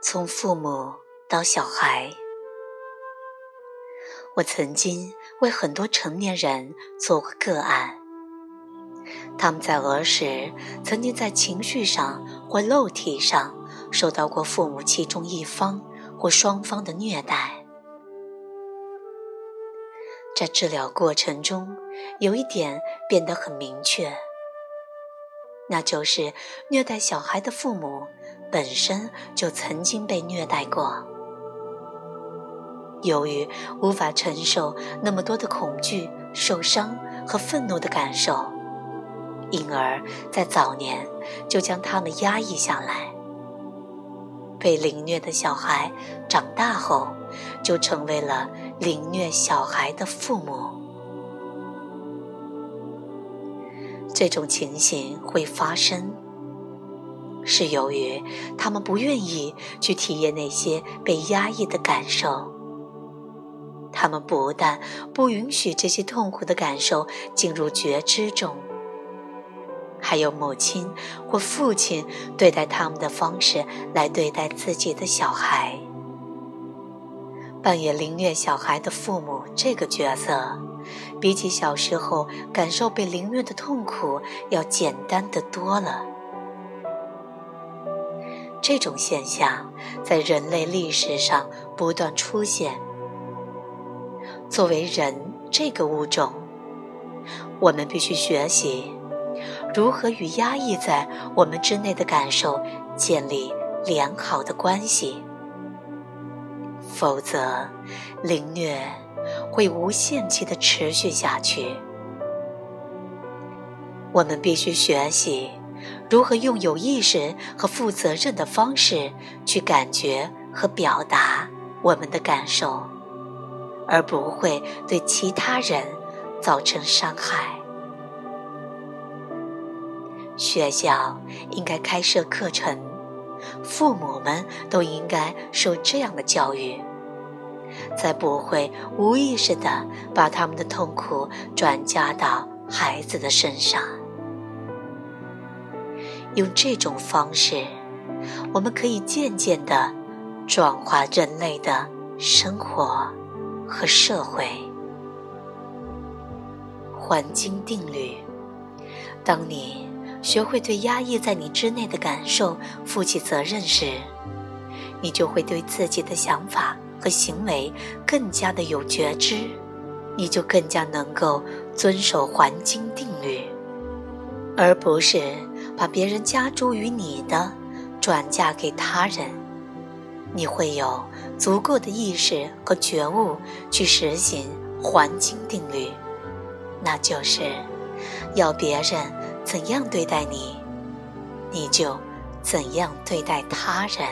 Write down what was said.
从父母到小孩，我曾经为很多成年人做过个案。他们在儿时曾经在情绪上或肉体上受到过父母其中一方或双方的虐待。在治疗过程中，有一点变得很明确，那就是虐待小孩的父母。本身就曾经被虐待过，由于无法承受那么多的恐惧、受伤和愤怒的感受，因而，在早年就将他们压抑下来。被凌虐的小孩长大后，就成为了凌虐小孩的父母。这种情形会发生。是由于他们不愿意去体验那些被压抑的感受，他们不但不允许这些痛苦的感受进入觉知中，还有母亲或父亲对待他们的方式来对待自己的小孩。扮演凌虐小孩的父母这个角色，比起小时候感受被凌虐的痛苦要简单的多了。这种现象在人类历史上不断出现。作为人这个物种，我们必须学习如何与压抑在我们之内的感受建立良好的关系，否则凌虐会无限期的持续下去。我们必须学习。如何用有意识和负责任的方式去感觉和表达我们的感受，而不会对其他人造成伤害？学校应该开设课程，父母们都应该受这样的教育，才不会无意识地把他们的痛苦转嫁到孩子的身上。用这种方式，我们可以渐渐地转化人类的生活和社会。环境定律：当你学会对压抑在你之内的感受负起责任时，你就会对自己的想法和行为更加的有觉知，你就更加能够遵守环境定律，而不是。把别人加诸于你的，转嫁给他人，你会有足够的意识和觉悟去实行环境定律，那就是要别人怎样对待你，你就怎样对待他人。